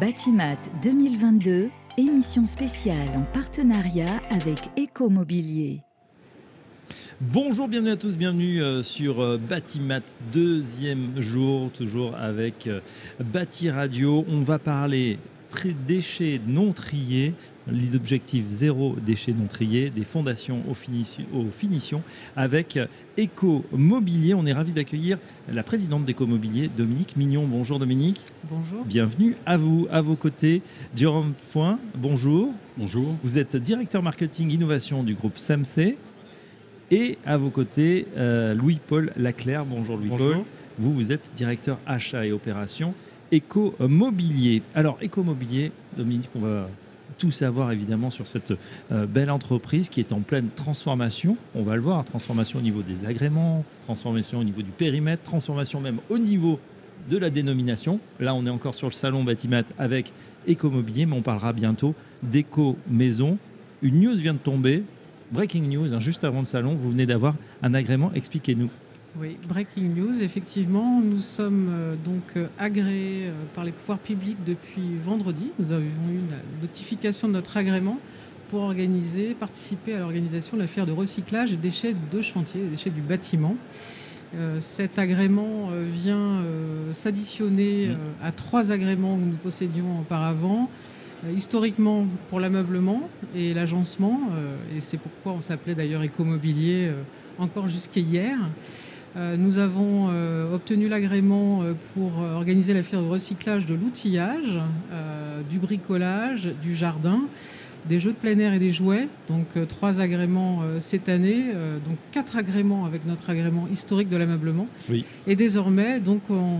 Batimat 2022, émission spéciale en partenariat avec Écomobilier. Bonjour, bienvenue à tous, bienvenue euh, sur euh, Batimat, deuxième jour, toujours avec euh, Bati Radio. On va parler déchets non triés, l'objectif zéro déchets non triés, des fondations aux, finitions avec Eco Mobilier. On est ravi d'accueillir la présidente d'Eco Mobilier, Dominique Mignon. Bonjour Dominique. Bonjour. Bienvenue à vous, à vos côtés. Jérôme Foin, bonjour. Bonjour. Vous êtes directeur marketing innovation du groupe SAMC. Et à vos côtés, euh, Louis-Paul Laclerc. Bonjour Louis-Paul. Vous, vous êtes directeur achat et opération Éco-Mobilier. Alors, Éco-Mobilier, Dominique, on va tout savoir évidemment sur cette euh, belle entreprise qui est en pleine transformation. On va le voir, transformation au niveau des agréments, transformation au niveau du périmètre, transformation même au niveau de la dénomination. Là, on est encore sur le salon Batimat avec Éco-Mobilier, mais on parlera bientôt d'éco-maison. Une news vient de tomber, breaking news, hein, juste avant le salon, vous venez d'avoir un agrément, expliquez-nous. Oui, breaking news, effectivement, nous sommes euh, donc euh, agréés euh, par les pouvoirs publics depuis vendredi. Nous avons eu une notification de notre agrément pour organiser, participer à l'organisation de la fière de recyclage et déchets de chantier, des déchets du bâtiment. cet agrément vient s'additionner mmh. à trois agréments que nous possédions auparavant. historiquement pour l'ameublement et l'agencement, et c'est pourquoi on s'appelait d'ailleurs écomobilier encore jusqu'à hier. Euh, nous avons euh, obtenu l'agrément euh, pour organiser la fière de recyclage de l'outillage, du bricolage, du jardin, des jeux de plein air et des jouets. Donc trois agréments cette année, donc quatre agréments avec notre agrément historique de l'ameublement. Et désormais, donc on,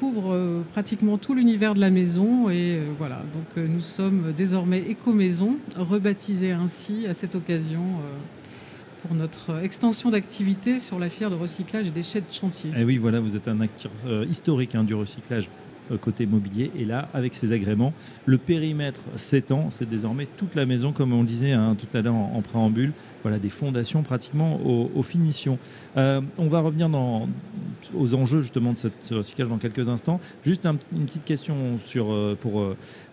couvre pratiquement tout l'univers de la maison et voilà. Donc nous sommes désormais éco-maison, rebaptisée ainsi à cette occasion pour notre extension d'activité sur la fière de recyclage et déchets de chantier. Et eh oui, voilà, vous êtes un acteur euh, historique hein, du recyclage euh, côté mobilier. Et là, avec ces agréments, le périmètre s'étend. C'est désormais toute la maison, comme on le disait hein, tout à l'heure en, préambule. Voilà, des fondations pratiquement aux, finitions. Euh, on va revenir aux enjeux justement de ce recyclage dans quelques instants. Juste une petite question sur, euh, pour,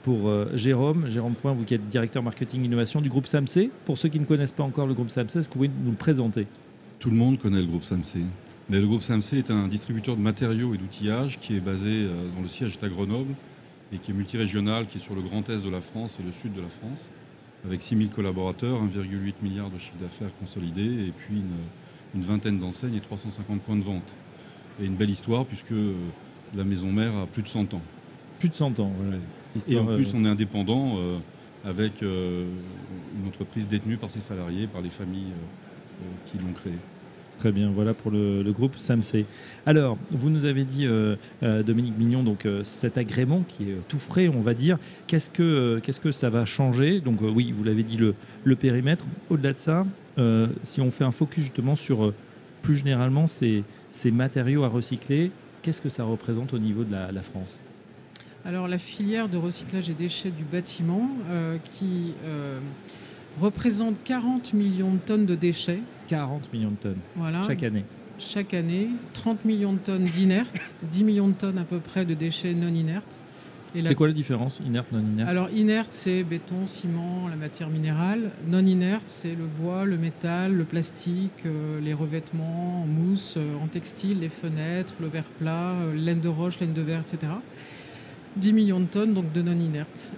pour Jérôme. Jérôme Foin, vous qui êtes directeur marketing innovation du groupe SAMC. Pour ceux qui ne connaissent pas encore le groupe SAMC, est-ce que vous pouvez nous le présenter? Tout le monde connaît le groupe SAMC le groupe SAMC est un distributeur de matériaux et d'outillage qui est basé euh, dans le siège à Grenoble et qui est multirégional, qui est sur le grand est de la France et le sud de la France, avec 6000 collaborateurs, 1,8 milliard de chiffre d'affaires consolidé et puis une, vingtaine d'enseignes et 350 points de vente. Et une belle histoire puisque euh, la maison mère a plus de 100 ans. Plus de 100 ans, voilà. Et en plus, euh, on est indépendant avec une entreprise détenue par ses salariés, par les familles qui l'ont créée. Très bien, voilà pour le, groupe SAMC. Alors, vous nous avez dit, euh, euh, Dominique Mignon, donc euh, cet agrément qui est tout frais, on va dire, qu'est-ce que, que ça va changer? Donc oui, vous l'avez dit, le, le périmètre. Au-delà de ça, si on fait un focus justement sur plus généralement ces, ces matériaux à recycler, qu'est-ce que ça représente au niveau de la, France? Alors la filière de recyclage et déchets du bâtiment qui représente 40 millions de tonnes de déchets. 40 millions de tonnes voilà. chaque année. Chaque année, 30 millions de tonnes d'inertes, 10 millions de tonnes à peu près de déchets non inertes. C'est quoi la différence, inerte, non inerte? Alors, inerte, c'est béton, ciment, la matière minérale. Non inerte, c'est le bois, le métal, le plastique, euh, les revêtements en mousse, euh, en textile, les fenêtres, le verre plat, euh, laine de roche, laine de verre, etc. 10 millions de tonnes donc de non inertes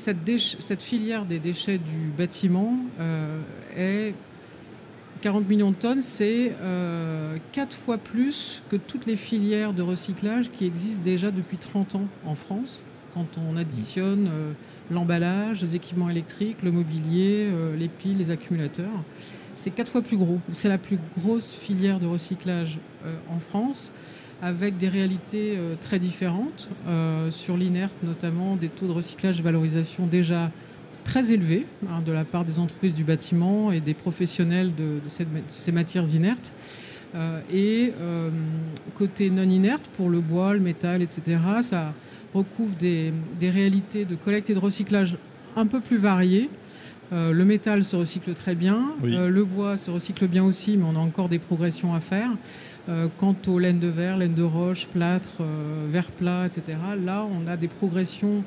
cette, filière des déchets du bâtiment euh, est 40 millions de tonnes, c'est euh, quatre fois plus que toutes les filières de recyclage qui existent déjà depuis 30 ans en France, quand on additionne euh, l'emballage, les équipements électriques, le mobilier, les piles, les accumulateurs. C'est quatre fois plus gros. C'est la plus grosse filière de recyclage en France avec des réalités euh, très différentes. Euh, sur l'inerte, notamment, des taux de recyclage et valorisation déjà très élevés hein, de la part des entreprises du bâtiment et des professionnels de, ces matières inertes. Euh, et côté non inerte, pour le bois, le métal, etc., ça recouvre des, réalités de collecte et de recyclage un peu plus variées. Le métal se recycle très bien, le bois se recycle bien aussi, mais on a encore des progressions à faire. Euh, quant aux laines de verre, laines de roche, plâtre, euh, verre plat, etc., là, on a des progressions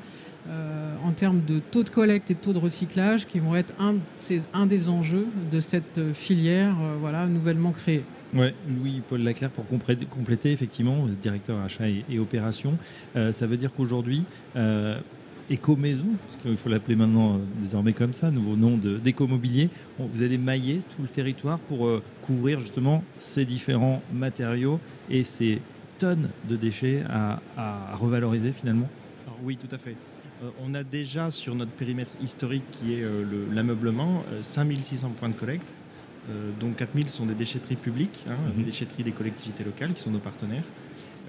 en termes de taux de collecte et de taux de recyclage qui vont être un, un des enjeux de cette filière voilà, nouvellement créée. Oui, Louis-Paul Laclerc, pour compléter, effectivement, directeur achat et, et opération, ça veut dire qu'aujourd'hui, Éco-Maison, parce qu'il faut l'appeler maintenant euh, désormais comme ça, nouveau nom d'éco-mobilier. vous allez mailler tout le territoire pour euh, couvrir justement ces différents matériaux et ces tonnes de déchets à, revaloriser finalement Oui, tout à fait. Euh, on a déjà sur notre périmètre historique qui est l'ameublement 5600 points de collecte. dont 4000 sont des déchetteries publiques, hein, mhm. des déchetteries des collectivités locales qui sont nos partenaires.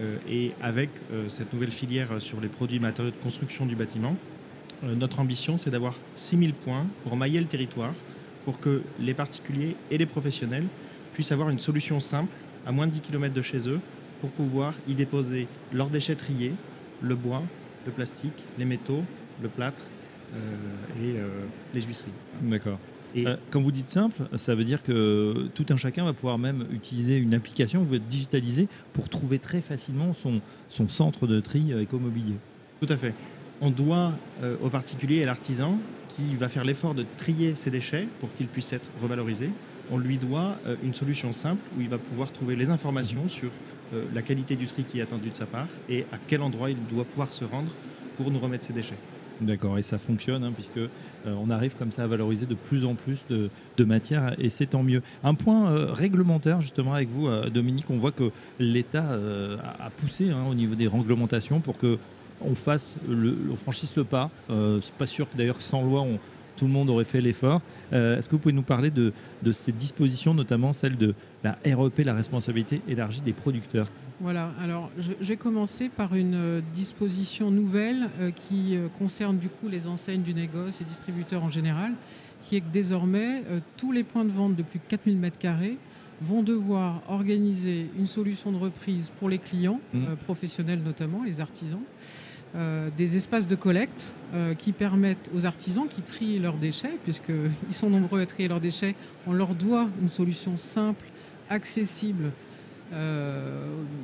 Euh, et avec euh, cette nouvelle filière sur les produits matériaux de construction du bâtiment, euh, notre ambition, c'est d'avoir 6000 points pour mailler le territoire, pour que les particuliers et les professionnels puissent avoir une solution simple, à moins de 10 km de chez eux, pour pouvoir y déposer leurs déchets triés, le bois, le plastique, les métaux, le plâtre et les huisseries. D'accord. Et euh, quand vous dites simple, ça veut dire que tout un chacun va pouvoir même utiliser une application, vous êtes digitalisé pour trouver très facilement son, son centre de tri euh, écomobilier. Tout à fait. On doit euh, au particulier et à l'artisan qui va faire l'effort de trier ses déchets pour qu'ils puissent être revalorisés. On lui doit une solution simple où il va pouvoir trouver les informations sur la qualité du tri qui est attendu de sa part et à quel endroit il doit pouvoir se rendre pour nous remettre ses déchets. D'accord, et ça fonctionne, hein, puisque euh, on arrive comme ça à valoriser de plus en plus de, de matière, et c'est tant mieux. Un point euh, réglementaire, justement, avec vous, euh, Dominique, on voit que l'État a, poussé hein, au niveau des réglementations pour que on fasse, on franchisse le pas. c'est pas sûr que d'ailleurs sans loi, tout le monde aurait fait l'effort. Est-ce que vous pouvez nous parler de, de, ces dispositions, notamment celle de la REP, la responsabilité élargie des producteurs? Voilà, alors je, vais commencer par une euh, disposition nouvelle euh, qui euh, concerne du coup les enseignes du négoce et distributeurs en général, qui est que désormais tous les points de vente de plus de 4000 m2 vont devoir organiser une solution de reprise pour les clients, mmh. professionnels notamment, les artisans, des espaces de collecte qui permettent aux artisans qui trient leurs déchets, puisqu'ils sont nombreux à trier leurs déchets, on leur doit une solution simple, accessible,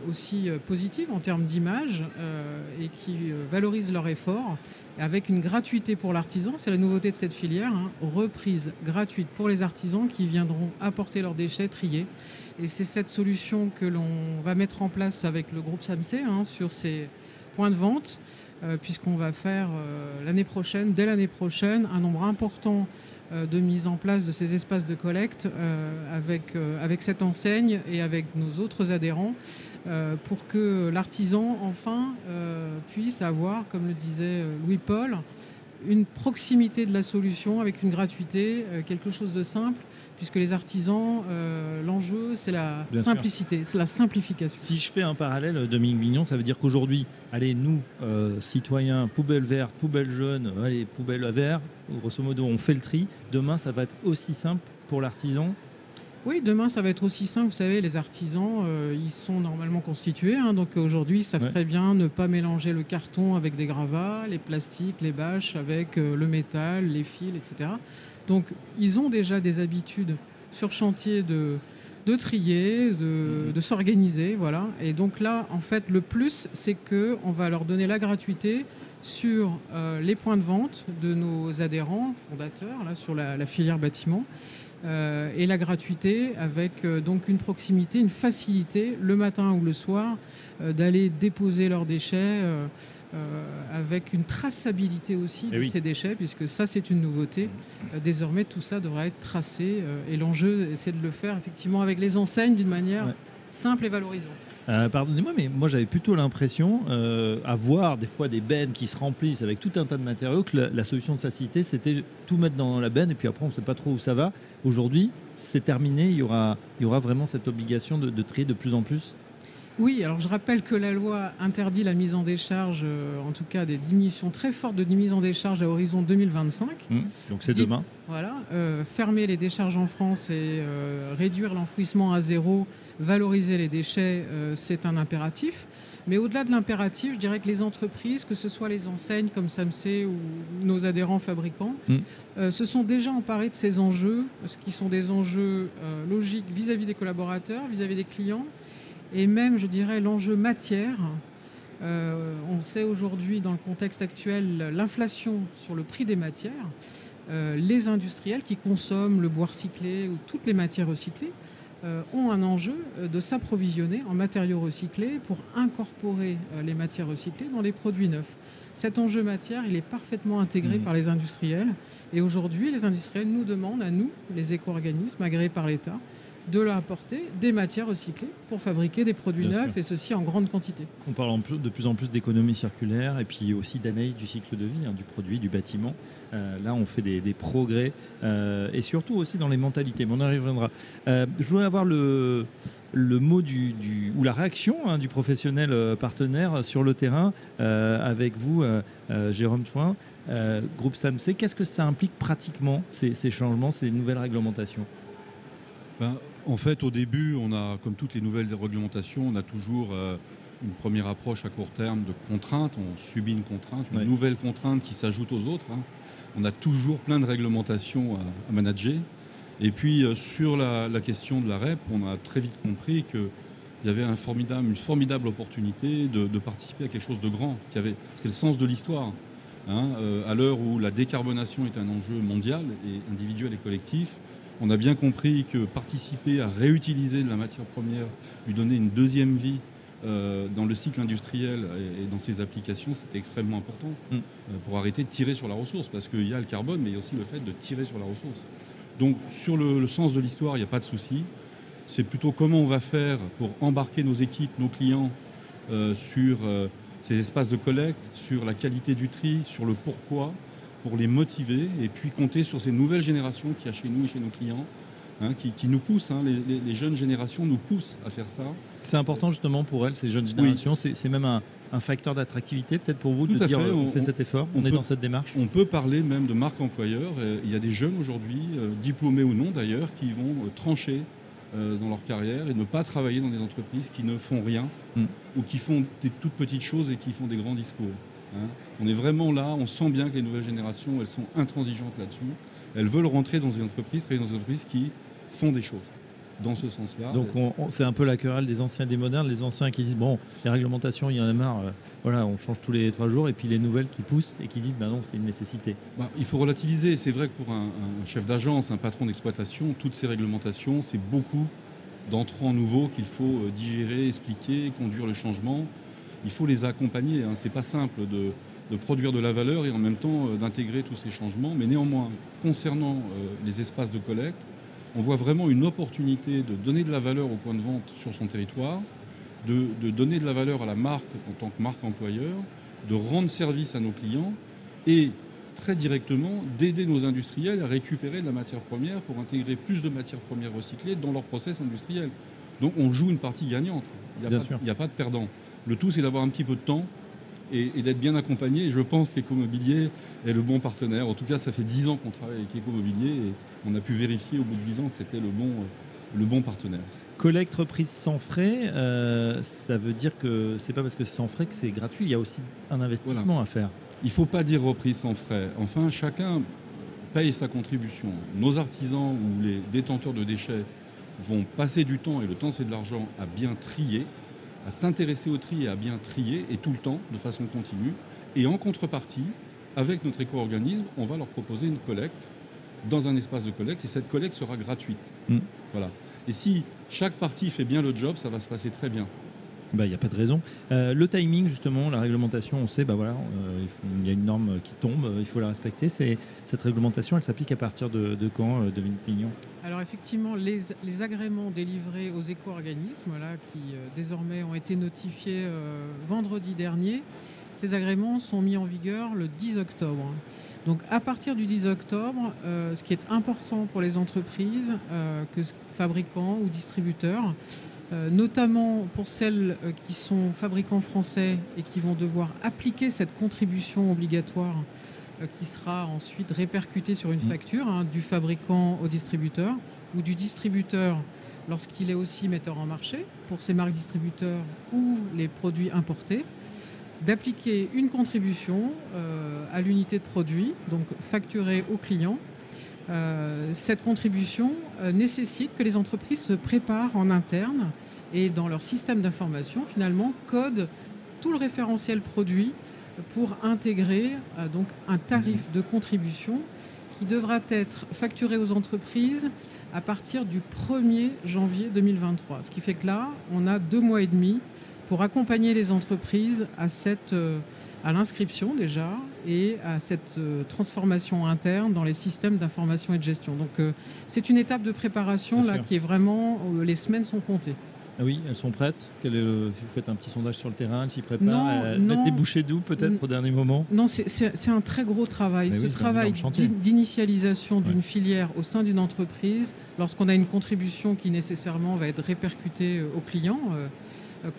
aussi euh, positive en termes d'image euh, et qui valorisent leur effort avec une gratuité pour l'artisan. C'est la nouveauté de cette filière, hein. reprise gratuite pour les artisans qui viendront apporter leurs déchets triés. Et c'est cette solution que l'on va mettre en place avec le groupe SAMC hein, sur ces points de vente, puisqu'on va faire l'année prochaine, dès l'année prochaine, un nombre important euh, de mise en place de ces espaces de collecte euh, avec, euh, avec cette enseigne et avec nos autres adhérents pour que l'artisan enfin puisse avoir, comme le disait Louis-Paul, une proximité de la solution avec une gratuité, quelque chose de simple puisque les artisans, euh, l'enjeu, c'est la simplicité, c'est la simplification. Si je fais un parallèle, Dominique Mignon, ça veut dire qu'aujourd'hui, allez, nous, euh, citoyens, poubelle verte, poubelle jaune, allez, poubelle verte, grosso modo, on fait le tri. Demain, ça va être aussi simple pour l'artisan oui, demain ça va être aussi simple. Vous savez, les artisans, euh, ils sont normalement constitués. Hein, donc aujourd'hui, ils savent très bien ne pas mélanger le carton avec des gravats, les plastiques, les bâches avec le métal, les fils, etc. Donc ils ont déjà des habitudes sur chantier de, de trier, de, mhm. de s'organiser, voilà. Et donc là, en fait, le plus, c'est que on va leur donner la gratuité sur euh, les points de vente de nos adhérents fondateurs, là, sur la, filière bâtiment, euh, et la gratuité avec euh, donc une proximité, une facilité le matin ou le soir d'aller déposer leurs déchets euh, avec une traçabilité aussi eh de ces déchets, puisque ça c'est une nouveauté. Euh, désormais, tout ça devra être tracé, euh, et l'enjeu, c'est de le faire effectivement avec les enseignes d'une manière simple et valorisante. Pardonnez-moi, mais moi j'avais plutôt l'impression, à voir des fois des bennes qui se remplissent avec tout un tas de matériaux, que la, solution de facilité c'était tout mettre dans la benne et puis après on ne sait pas trop où ça va. Aujourd'hui, c'est terminé, il y, aura, vraiment cette obligation de trier de plus en plus oui, alors je rappelle que la loi interdit la mise en décharge, euh, en tout cas des diminutions très fortes de mise en décharge à horizon 2025. Mmh, donc c'est demain. Voilà, euh, fermer les décharges en France et euh, réduire l'enfouissement à zéro, valoriser les déchets, c'est un impératif. Mais au-delà de l'impératif, je dirais que les entreprises, que ce soit les enseignes comme SAMC ou nos adhérents fabricants, mmh. se sont déjà emparés de ces enjeux, ce qui sont des enjeux logiques vis à -vis des collaborateurs, vis à -vis des clients, et même, je dirais, l'enjeu matière on sait aujourd'hui, dans le contexte actuel, l'inflation sur le prix des matières. les industriels qui consomment le bois recyclé ou toutes les matières recyclées ont un enjeu de s'approvisionner en matériaux recyclés pour incorporer les matières recyclées dans les produits neufs. Cet enjeu matière, il est parfaitement intégré mmh. par les industriels. Et aujourd'hui, les industriels nous demandent, à nous, les éco-organismes agréés par l'État, de leur apporter des matières recyclées pour fabriquer des produits neufs et ceci en grande quantité. On parle de plus en plus d'économie circulaire et puis aussi d'analyse du cycle de vie hein, du produit, du bâtiment. Euh, là, on fait des, progrès euh, et surtout aussi dans les mentalités. Mais on y reviendra. Euh, je voudrais avoir le, le mot du, ou la réaction hein, du professionnel partenaire sur le terrain avec vous, Jérôme Foin, groupe SAMC. Qu'est-ce que ça implique pratiquement ces, ces changements, ces nouvelles réglementations? Ben, en fait, au début, on a, comme toutes les nouvelles réglementations, on a toujours euh, une première approche à court terme de contrainte. On subit une contrainte, une nouvelle contrainte qui s'ajoute aux autres. Hein. On a toujours plein de réglementations à, manager. Et puis, euh, sur la, question de la REP, on a très vite compris qu'il y avait un formidable, une formidable opportunité de, participer à quelque chose de grand. C'est le sens de l'histoire. Hein. Euh, à l'heure où la décarbonation est un enjeu mondial et individuel et collectif, on a bien compris que participer à réutiliser de la matière première, lui donner une deuxième vie euh, dans le cycle industriel et, dans ses applications, c'était extrêmement important mm. euh, pour arrêter de tirer sur la ressource, parce qu'il y a le carbone, mais il y a aussi le fait de tirer sur la ressource. Donc sur le, sens de l'histoire, il n'y a pas de souci. C'est plutôt comment on va faire pour embarquer nos équipes, nos clients euh, sur ces espaces de collecte, sur la qualité du tri, sur le pourquoi, pour les motiver et puis compter sur ces nouvelles générations qu'il y a chez nous et chez nos clients, hein, qui, nous poussent, hein, les, jeunes générations nous poussent à faire ça. C'est important justement pour elles, ces jeunes générations, c'est même un, facteur d'attractivité peut-être pour vous de dire on, fait cet effort, on, est dans cette démarche? On peut parler même de marque employeur. Il y a des jeunes aujourd'hui, euh, diplômés ou non d'ailleurs, qui vont euh, trancher euh, dans leur carrière et ne pas travailler dans des entreprises qui ne font rien hmm. ou qui font des toutes petites choses et qui font des grands discours. Hein. On est vraiment là, on sent bien que les nouvelles générations, elles sont intransigeantes là-dessus. Elles veulent rentrer dans une entreprise, travailler dans une entreprise qui font des choses dans ce sens-là. Donc c'est un peu la querelle des anciens et des modernes. Les anciens qui disent bon, les réglementations, il y en a marre, euh, voilà, on change tous les trois jours, et puis les nouvelles qui poussent et qui disent ben non, c'est une nécessité. Bah, il faut relativiser. C'est vrai que pour un, chef d'agence, un patron d'exploitation, toutes ces réglementations, c'est beaucoup d'entrants nouveaux qu'il faut euh, digérer, expliquer, conduire le changement il faut les accompagner. Hein. Ce n'est pas simple de, produire de la valeur et en même temps euh, d'intégrer tous ces changements. Mais néanmoins, concernant euh, les espaces de collecte, on voit vraiment une opportunité de donner de la valeur au point de vente sur son territoire, de, donner de la valeur à la marque en tant que marque employeur, de rendre service à nos clients et très directement d'aider nos industriels à récupérer de la matière première pour intégrer plus de matières premières recyclées dans leur process industriel. Donc on joue une partie gagnante. Il n'y a, pas de perdant. Le tout, c'est d'avoir un petit peu de temps et, d'être bien accompagné. Et je pense qu'Ecomobilier est le bon partenaire. En tout cas, ça fait 10 ans qu'on travaille avec Ecomobilier et on a pu vérifier au bout de 10 ans que c'était le bon, le bon partenaire. Collecte reprise sans frais, euh, ça veut dire que c'est pas parce que c'est sans frais que c'est gratuit. Il y a aussi un investissement à faire. Il ne faut pas dire reprise sans frais. Enfin, chacun paye sa contribution. Nos artisans ou les détenteurs de déchets vont passer du temps, et le temps c'est de l'argent, à bien trier à s'intéresser au tri et à bien trier, et tout le temps, de façon continue. Et en contrepartie, avec notre éco-organisme, on va leur proposer une collecte dans un espace de collecte, et cette collecte sera gratuite. Mm. Voilà. Et si chaque partie fait bien le job, ça va se passer très bien. Bah, il n'y a pas de raison. Euh, le timing, justement, la réglementation, on sait, bah voilà, euh, il y a une norme qui tombe, il faut la respecter. Cette réglementation, elle s'applique à partir de, quand, euh, Dominique Pignon? Alors effectivement, les, agréments délivrés aux éco-organismes, qui désormais ont été notifiés vendredi dernier, ces agréments sont mis en vigueur le 10 octobre. Donc à partir du 10 octobre, ce qui est important pour les entreprises, que fabricants ou distributeurs, euh, notamment pour celles euh, qui sont fabricants français et qui vont devoir appliquer cette contribution obligatoire euh, qui sera ensuite répercutée sur une mmh. facture hein, du fabricant au distributeur ou du distributeur lorsqu'il est aussi metteur en marché pour ses marques distributeurs ou les produits importés, d'appliquer une contribution à l'unité de produit, donc facturée au client. Cette contribution nécessite que les entreprises se préparent en interne et dans leur système d'information, finalement, code tout le référentiel produit pour intégrer donc un tarif de contribution qui devra être facturé aux entreprises à partir du 1er janvier 2023. Ce qui fait que là, on a deux mois et demi pour accompagner les entreprises à, cette, euh, à l'inscription déjà et à cette euh, transformation interne dans les systèmes d'information et de gestion. Donc euh, c'est une étape de préparation là, qui est vraiment, les semaines sont comptées. Ah oui, elles sont prêtes? si vous faites un petit sondage sur le terrain, elles s'y préparent. elles mettent les bouchées doux peut-être au dernier moment? Non, c'est un très gros travail. Ce travail d'initialisation d'une filière au sein d'une entreprise, lorsqu'on a une contribution qui nécessairement va être répercutée aux clients, euh, euh,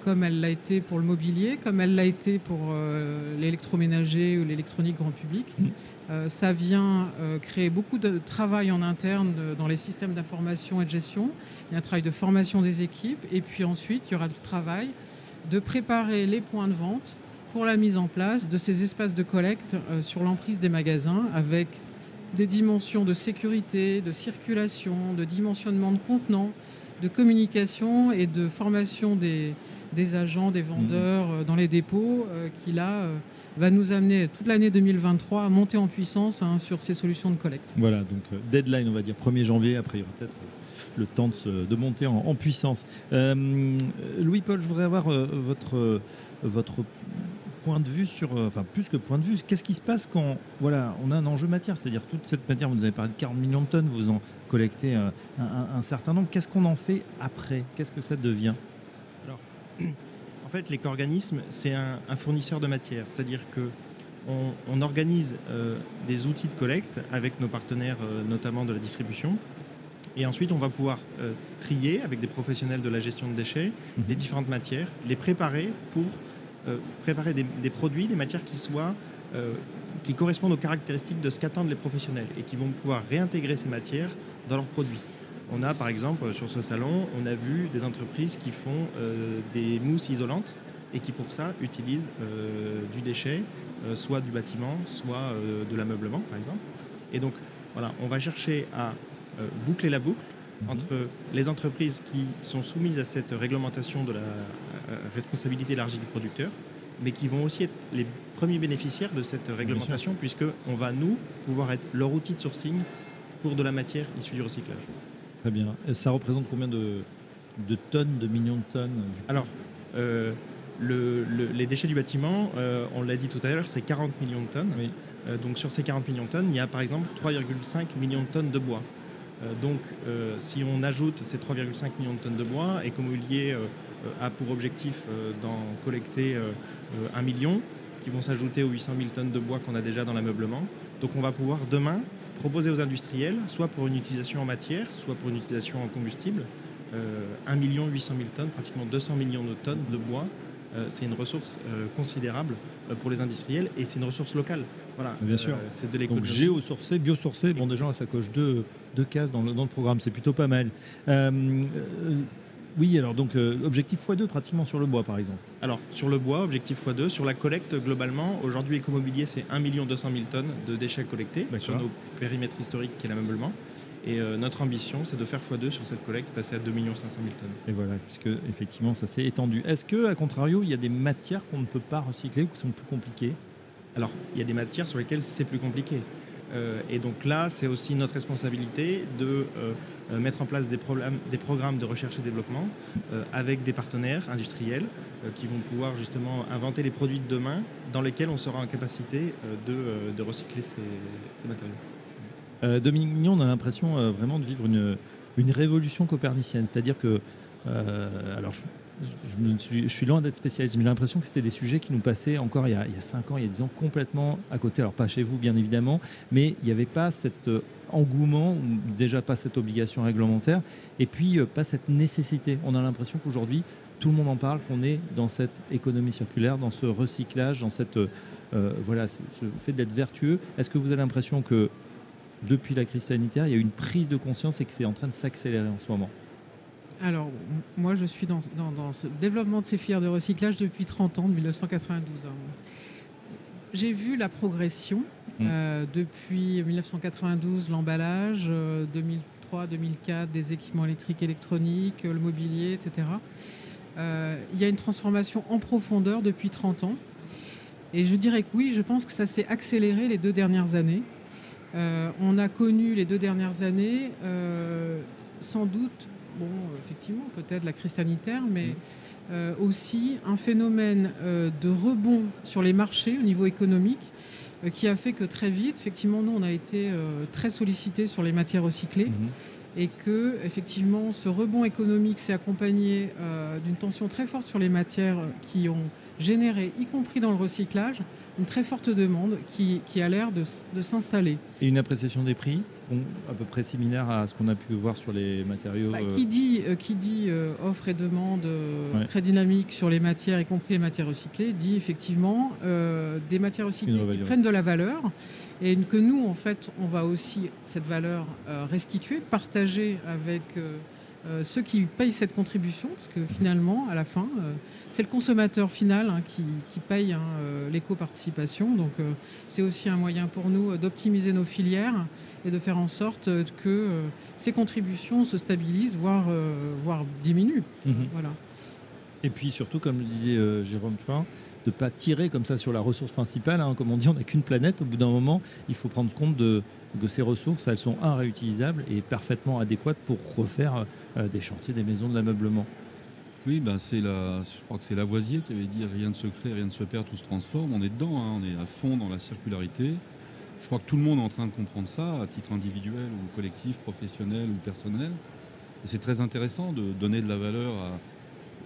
comme elle l'a été pour le mobilier, comme elle l'a été pour euh, l'électroménager ou l'électronique grand public. Mm. Euh, ça vient créer beaucoup de travail en interne dans les systèmes d'information et de gestion. Il y a un travail de formation des équipes et puis ensuite il y aura le travail de préparer les points de vente pour la mise en place de ces espaces de collecte sur l'emprise des magasins avec des dimensions de sécurité, de circulation, de dimensionnement de contenants, de communication et de formation des, des agents, des vendeurs mmh. euh, dans les dépôts, euh, qui là euh, va nous amener toute l'année 2023 à monter en puissance hein, sur ces solutions de collecte. Voilà, donc deadline, on va dire 1er janvier, après il y aura peut-être le temps de, de monter en, puissance. Louis-Paul, je voudrais avoir votre, votre point de vue sur, enfin plus que point de vue, qu'est-ce qui se passe quand voilà, on a un enjeu matière, c'est-à-dire toute cette matière, vous nous avez parlé de 40 millions de tonnes, vous en collecter euh, un, certain nombre. Qu'est-ce qu'on en fait après? Qu'est-ce que ça devient? Alors, en fait, l'éco-organisme, c'est un, fournisseur de matière. C'est-à-dire que on, organise euh, des outils de collecte avec nos partenaires, euh, notamment de la distribution. Et ensuite, on va pouvoir trier avec des professionnels de la gestion de déchets mhm. les différentes matières, les préparer pour préparer des, des, produits, des matières qui soient qui correspondent aux caractéristiques de ce qu'attendent les professionnels et qui vont pouvoir réintégrer ces matières dans leurs produits. On a par exemple sur ce salon, on a vu des entreprises qui font euh, des mousses isolantes et qui pour ça utilisent euh, du déchet, euh, soit du bâtiment, soit de l'ameublement par exemple. Et donc voilà, on va chercher à boucler la boucle mhm. entre les entreprises qui sont soumises à cette réglementation de la responsabilité élargie du producteur, mais qui vont aussi être les premiers bénéficiaires de cette réglementation, puisqu'on va, nous, pouvoir être leur outil de sourcing pour de la matière issue du recyclage. Très bien. Et ça représente combien de, tonnes, de millions de tonnes Alors, euh, les déchets du bâtiment, euh, on l'a dit tout à l'heure, c'est 40 millions de tonnes. Euh, donc sur ces 40 millions de tonnes, il y a par exemple 3,5 millions de tonnes de bois. donc si on ajoute ces 3,5 millions de tonnes de bois, Ecomobilier a pour objectif d'en collecter 1 million, qui vont s'ajouter aux 800 000 tonnes de bois qu'on a déjà dans l'ameublement. Donc on va pouvoir demain proposer aux industriels, soit pour une utilisation en matière, soit pour une utilisation en combustible, euh, 1 800 000 tonnes, pratiquement 200 millions de tonnes de bois. Euh, c'est une ressource euh, considérable euh, pour les industriels et c'est une ressource locale. Voilà, bien sûr. c'est de l'économie. Donc géosourcé, biosourcé, bon déjà ça coche deux, deux cases dans le, dans le programme, c'est plutôt pas mal. Oui, alors donc euh, objectif x2 pratiquement sur le bois par exemple. Alors sur le bois, objectif x2. Sur la collecte globalement, aujourd'hui Écomobilier c'est 1 200 000 tonnes de déchets collectés sur nos périmètres historiques qui est l'ameublement. Et euh, notre ambition, c'est de faire x2 sur cette collecte, passer à 2 500 000 tonnes. Et voilà, puisque effectivement, ça s'est étendu. Est-ce que, à contrario, il y a des matières qu'on ne peut pas recycler ou qui sont plus compliquées? Alors, il y a des matières sur lesquelles c'est plus compliqué. Euh, et donc là, c'est aussi notre responsabilité de euh, mettre en place des, programmes de recherche et développement euh, avec des partenaires industriels euh, qui vont pouvoir justement inventer les produits de demain dans lesquels on sera en capacité de, recycler ces, matériaux. Dominique Mignon, on a l'impression vraiment de vivre une, une révolution copernicienne, c'est-à-dire que alors je, suis, loin d'être spécialiste, mais j'ai l'impression que c'était des sujets qui nous passaient encore il y, a, il y, a, 5 ans, il y a 10 ans, complètement à côté. Alors pas chez vous, bien évidemment, mais il n'y avait pas cet euh, engouement, déjà pas cette obligation réglementaire, et puis euh, pas cette nécessité. On a l'impression qu'aujourd'hui, tout le monde en parle, qu'on est dans cette économie circulaire, dans ce recyclage, dans cette, euh, voilà, ce fait d'être vertueux. Est-ce que vous avez l'impression que depuis la crise sanitaire, il y a une prise de conscience et que c'est en train de s'accélérer en ce moment? Alors, moi, je suis dans, ce développement de ces filières de recyclage depuis 30 ans, de 1992. Hein. J'ai vu la progression mmh. euh, depuis 1992, l'emballage, 2003, euh, 2004, des équipements électriques, électroniques, le mobilier, etc. il y a une transformation en profondeur depuis 30 ans. Et je dirais que oui, je pense que ça s'est accéléré les deux dernières années. on a connu les deux dernières années, sans doute, bon, effectivement, peut-être la crise sanitaire, mais mmh. aussi un phénomène de rebond sur les marchés au niveau économique euh, qui a fait que très vite, effectivement, nous, on a été euh, très sollicités sur les matières recyclées. Mhm. Et que, effectivement, ce rebond économique s'est accompagné euh, d'une tension très forte sur les matières qui ont généré, y compris dans le recyclage, une très forte demande qui, a l'air de, s'installer. Et une appréciation des prix? À peu près similaire à ce qu'on a pu voir sur les matériaux bah, Qui dit, qui dit offre et demande très dynamique sur les matières, y compris les matières recyclées, dit effectivement des matières recyclées qui prennent de la valeur et que nous, en fait, on va aussi cette valeur restituer, partager avec euh, ceux qui payent cette contribution, parce que finalement, à la fin, euh, c'est le consommateur final hein, qui, paye hein, euh, l'éco-participation. Donc c'est aussi un moyen pour nous d'optimiser nos filières et de faire en sorte que ces contributions se stabilisent, voire, voire diminuent. Mhm. Voilà. Et puis surtout, comme le disait Jérôme Point, de ne pas tirer comme ça sur la ressource principale. Hein. Comme on dit, on n'a qu'une planète. Au bout d'un moment, il faut prendre compte de, que ces ressources, elles sont un réutilisables et parfaitement adéquates pour refaire euh, des chantiers, des maisons, de l'ameublement. Oui, ben c'est la, je crois que c'est Lavoisier qui avait dit rien ne se crée, rien ne se perd, tout se transforme. On est dedans, hein. on est à fond dans la circularité. Je crois que tout le monde est en train de comprendre ça, à titre individuel ou collectif, professionnel ou personnel. Et c'est très intéressant de donner de la valeur à,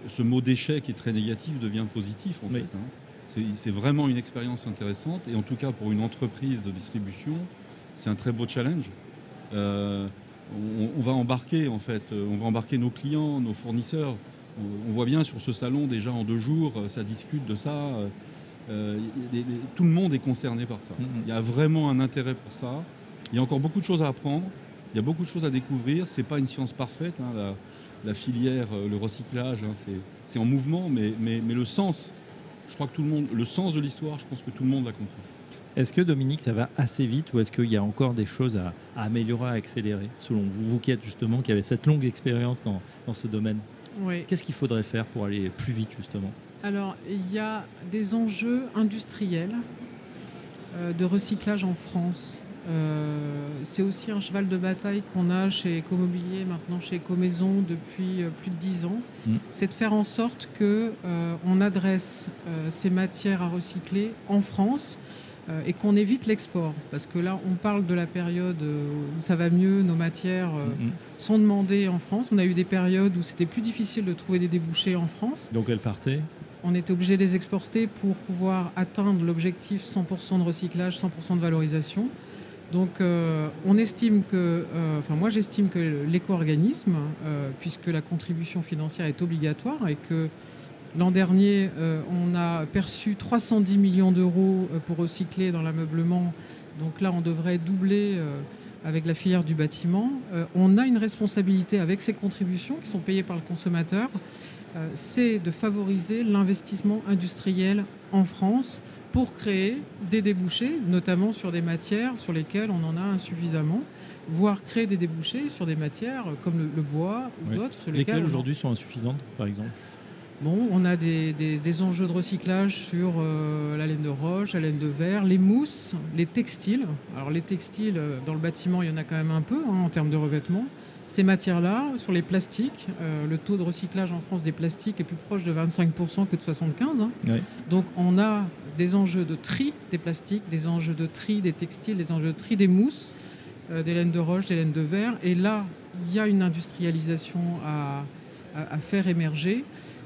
ce mot déchet qui est très négatif devient positif en fait. Hein. C'est vraiment une expérience intéressante et en tout cas pour une entreprise de distribution, c'est un très beau challenge. Euh, on, va embarquer en fait, euh, on va embarquer nos clients, nos fournisseurs. On, voit bien sur ce salon déjà en deux jours, euh, ça discute de ça. tout le monde est concerné par ça. Mm-hmm. Il y a vraiment un intérêt pour ça. Il y a encore beaucoup de choses à apprendre. Il y a beaucoup de choses à découvrir. C'est pas une science parfaite. Hein, la filière, le recyclage, hein, c'est en mouvement, mais, mais, le sens, je crois que tout le monde, le sens de l'histoire, je pense que tout le monde l'a compris. Est-ce que Dominique, ça va assez vite ou est-ce qu'il y a encore des choses à, améliorer, à accélérer, selon vous, vous qui êtes justement, qui avez cette longue expérience dans, dans ce domaine oui. Qu'est-ce qu'il faudrait faire pour aller plus vite justement Alors, il y a des enjeux industriels euh, de recyclage en France. Euh, c'est aussi un cheval de bataille qu'on a chez Ecomobilier, maintenant chez Ecomaison depuis euh, plus de dix ans. Mm. C'est de faire en sorte qu'on euh, adresse ces matières à recycler en France et qu'on évite l'export. Parce que là, on parle de la période où ça va mieux, nos matières mm-hmm. sont demandées en France. On a eu des périodes où c'était plus difficile de trouver des débouchés en France. Donc elles partaient on était obligé de les exporter pour pouvoir atteindre l'objectif 100% de recyclage, 100% de valorisation. Donc euh, on estime que, euh, enfin moi j'estime que l'éco-organisme, euh, puisque la contribution financière est obligatoire et que l'an dernier on a perçu 310 millions d'euros pour recycler dans l'ameublement, donc là on devrait doubler avec la filière du bâtiment, on a une responsabilité avec ces contributions qui sont payées par le consommateur, c'est de favoriser l'investissement industriel en France pour créer des débouchés, notamment sur des matières sur lesquelles on en a insuffisamment, voire créer des débouchés sur des matières comme le, bois ou d'autres. Sur lesquelles, aujourd'hui sont insuffisantes, par exemple? Bon, on a des, enjeux de recyclage sur euh, la laine de roche, la laine de verre, les mousses, les textiles. Alors les textiles, euh, dans le bâtiment, il y en a quand même un peu hein, en termes de revêtement. Ces matières-là, sur les plastiques, euh, le taux de recyclage en France des plastiques est plus proche de 25% que de 75%. Hein. Donc on a des enjeux de tri des plastiques, des enjeux de tri des textiles, des enjeux de tri des mousses, euh, des laines de roche, des laines de verre. Et là, il y a une industrialisation à, faire émerger.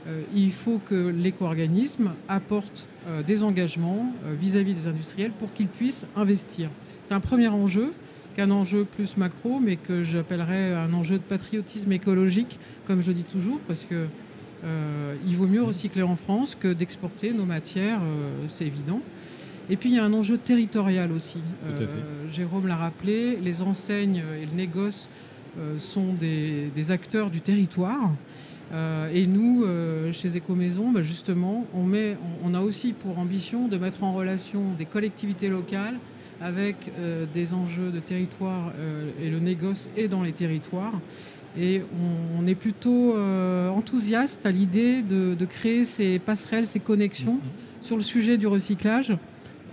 Euh, il faut que l'éco-organisme apporte euh, des engagements vis-à-vis des industriels pour qu'ils puissent investir. C'est un premier enjeu qu'un enjeu plus macro, mais que j'appellerais un enjeu de patriotisme écologique, comme je dis toujours, parce que euh, il vaut mieux recycler en France que d'exporter nos matières, euh, c'est évident. Et puis il y a un enjeu territorial aussi. Euh, Jérôme l'a rappelé, les enseignes et le négoce sont des, acteurs du territoire. Et nous, chez Écomaison, bah, justement, on, met, on, a aussi pour ambition de mettre en relation des collectivités locales avec des enjeux de territoire et le négoce est dans les territoires Et on, est plutôt enthousiaste à l'idée de, créer ces passerelles, ces connexions mm-hmm. sur le sujet du recyclage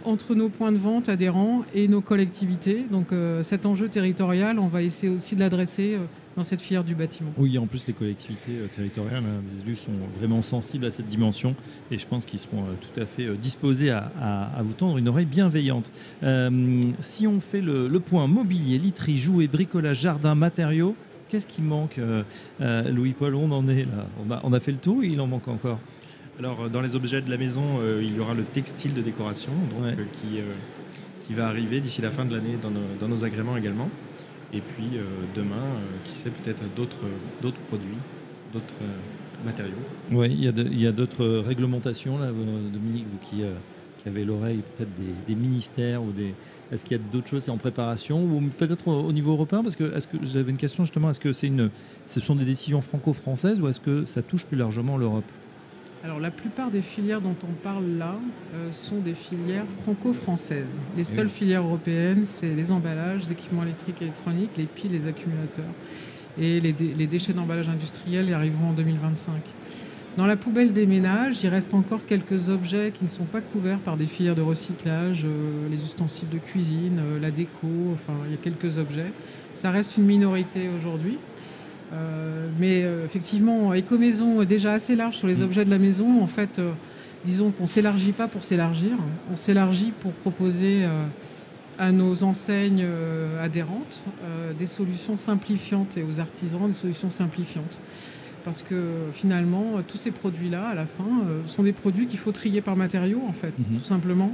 entre nos points de vente adhérents et nos collectivités. Donc cet enjeu territorial, on va essayer aussi de l'adresser dans cette filière du bâtiment. Oui, en plus les collectivités euh, territoriales, hein, les élus sont vraiment sensibles à cette dimension et je pense qu'ils seront euh, tout à fait euh, disposés à, vous tendre une oreille bienveillante. si on fait le, point mobilier, literie, jouets, bricolage, jardin, matériaux, qu'est-ce qui manque Louis-Paul, on en est là on a, on a fait le tour et il en manque encore? Alors, dans les objets de la maison, il y aura le textile de décoration qui, qui va arriver d'ici la fin de l'année dans, dans, nos agréments également. Et puis euh, demain, euh, qui sait, peut-être d'autres, d'autres produits, d'autres euh, matériaux. Oui, il y a, d'autres réglementations, là, Dominique, vous qui, qui avez l'oreille peut-être des, ministères ou des. Est-ce qu'il y a d'autres choses en préparation ou peut-être au, niveau européen? Parce que, que j'avais une question justement. Est-ce que c'est une, ce sont des décisions franco-françaises ou est-ce que ça touche plus largement l'Europe? Alors la plupart des filières dont on parle là euh, sont des filières franco-françaises. Les seules filières européennes, c'est les emballages, les équipements électriques et électroniques, les piles, les accumulateurs. Et les, déchets d'emballage industriel y arriveront en 2025. Dans la poubelle des ménages, il reste encore quelques objets qui ne sont pas couverts par des filières de recyclage, euh, les ustensiles de cuisine, euh, la déco, enfin il y a quelques objets. Ça reste une minorité aujourd'hui. Euh, mais euh, effectivement, éco-maison déjà assez large sur les mm. objets de la maison. En fait, euh, disons qu'on ne s'élargit pas pour s'élargir. On s'élargit pour proposer à nos enseignes adhérentes des solutions simplifiantes et aux artisans des solutions simplifiantes. Parce que finalement, tous ces produits-là, à la fin, sont des produits qu'il faut trier par matériaux, en fait, mm-hmm. tout simplement.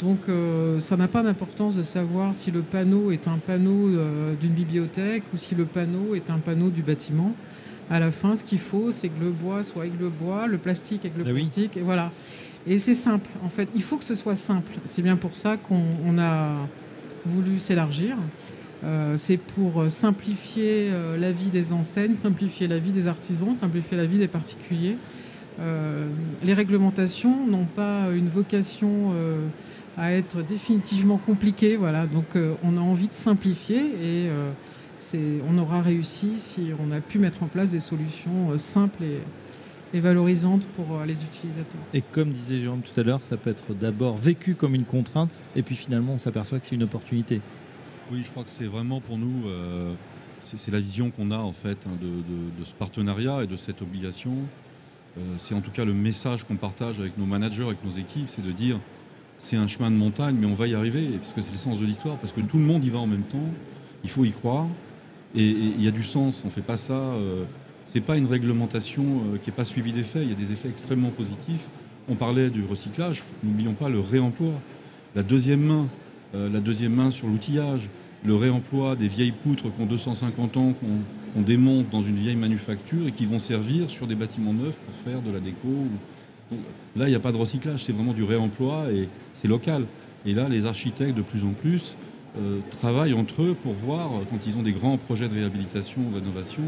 Donc euh, ça n'a pas d'importance de savoir si le panneau est un panneau euh, d'une bibliothèque ou si le panneau est un panneau du bâtiment. À la fin, ce qu'il faut, c'est que le bois soit avec le bois, le plastique avec le ah plastique, et voilà. Et c'est simple, en fait. Il faut que ce soit simple. C'est bien pour ça qu'on a voulu s'élargir. Euh, c'est pour simplifier la vie des enseignes, simplifier la vie des artisans, simplifier la vie des particuliers. les réglementations n'ont pas une vocation à être définitivement compliqué. Voilà. Donc euh, on a envie de simplifier et euh, on aura réussi si on a pu mettre en place des solutions euh, simples et, valorisantes pour les utilisateurs. Et comme disait Jérôme tout à l'heure, ça peut être d'abord vécu comme une contrainte et puis finalement on s'aperçoit que c'est une opportunité. Oui, je crois que c'est vraiment pour nous, c'est la vision qu'on a en fait hein, de, ce partenariat et de cette obligation. c'est en tout cas le message qu'on partage avec nos managers, avec nos équipes, c'est de dire c'est un chemin de montagne, mais on va y arriver, puisque c'est le sens de l'histoire, parce que tout le monde y va en même temps, il faut y croire, et il y a du sens, on ne fait pas ça, euh, c'est pas une réglementation euh, qui n'est pas suivie d'effets, il y a des effets extrêmement positifs. On parlait du recyclage, n'oublions pas le réemploi, la deuxième main, euh, la deuxième main sur l'outillage, le réemploi des vieilles poutres qui ont 250 ans, qu'on démonte dans une vieille manufacture et qui vont servir sur des bâtiments neufs pour faire de la déco là, il n'y a pas de recyclage, c'est vraiment du réemploi et c'est local. Et là, les architectes, de plus en plus, euh, travaillent entre eux pour voir, quand ils ont des grands projets de réhabilitation ou d'innovation,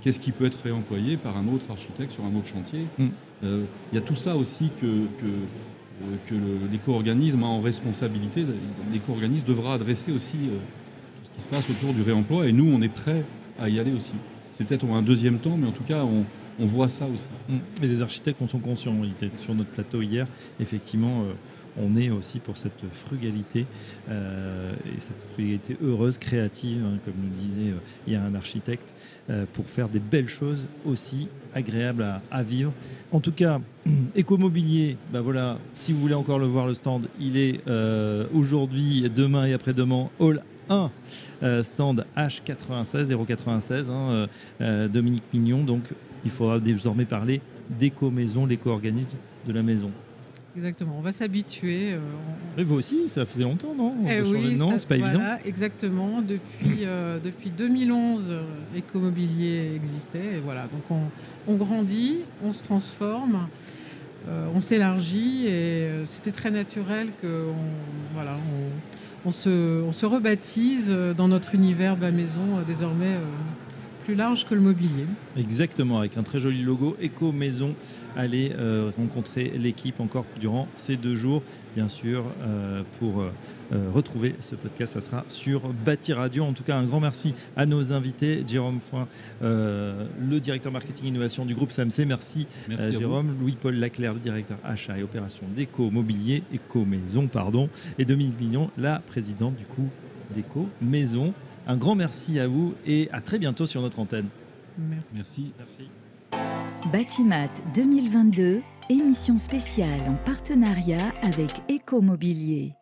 qu'est-ce qui peut être réemployé par un autre architecte sur un autre chantier. Mm. Euh, il y a tout ça aussi que, que, euh, l'éco-organisme a en responsabilité. L'éco-organisme devra adresser aussi tout ce qui se passe autour du réemploi et nous, on est prêts à y aller aussi. C'est peut-être un deuxième temps, mais en tout cas, on, on voit ça aussi. Mm. Et les architectes en sont conscients. Ils étaient sur notre plateau hier. Effectivement, euh, on est aussi pour cette frugalité euh, et cette frugalité heureuse, créative, hein, comme nous disait euh, il y a un architecte, pour faire des belles choses aussi agréables à, vivre. En tout cas, Écomobilier, bah voilà, si vous voulez encore le voir, le stand, il est aujourd'hui, demain et après-demain, Hall 1, stand H96, 096, hein, Dominique Mignon. Donc, il faudra désormais parler d'éco-maison, l'éco-organisme de la maison. Exactement, on va s'habituer. Euh, vous aussi, ça faisait longtemps, non eh oui, Non, c'est pas évident. Exactement, depuis, euh, depuis 2011, euh, Écomobilier existait. Et voilà, donc on, grandit, on se transforme, on s'élargit et c'était très naturel qu'on voilà, on, se, on se rebaptise dans notre univers de la maison désormais plus large que le mobilier. Exactement, avec un très joli logo Eco Maison. Allez euh, rencontrer l'équipe encore durant ces deux jours. Bien sûr, euh, pour euh, retrouver ce podcast, ça sera sur Bâti Radio. En tout cas, un grand merci à nos invités. Jérôme Foin, le directeur marketing innovation du groupe SAMC. Merci, merci Jérôme. Louis-Paul Laclerc, le directeur achat et opération d'Eco Mobilier, Eco Maison, pardon. Et Dominique Mignon, la présidente du coup d'Eco Maison. Un grand merci à vous et à très bientôt sur notre antenne. Merci. Merci. Batimat 2022, émission spéciale en partenariat avec Ecomobilier.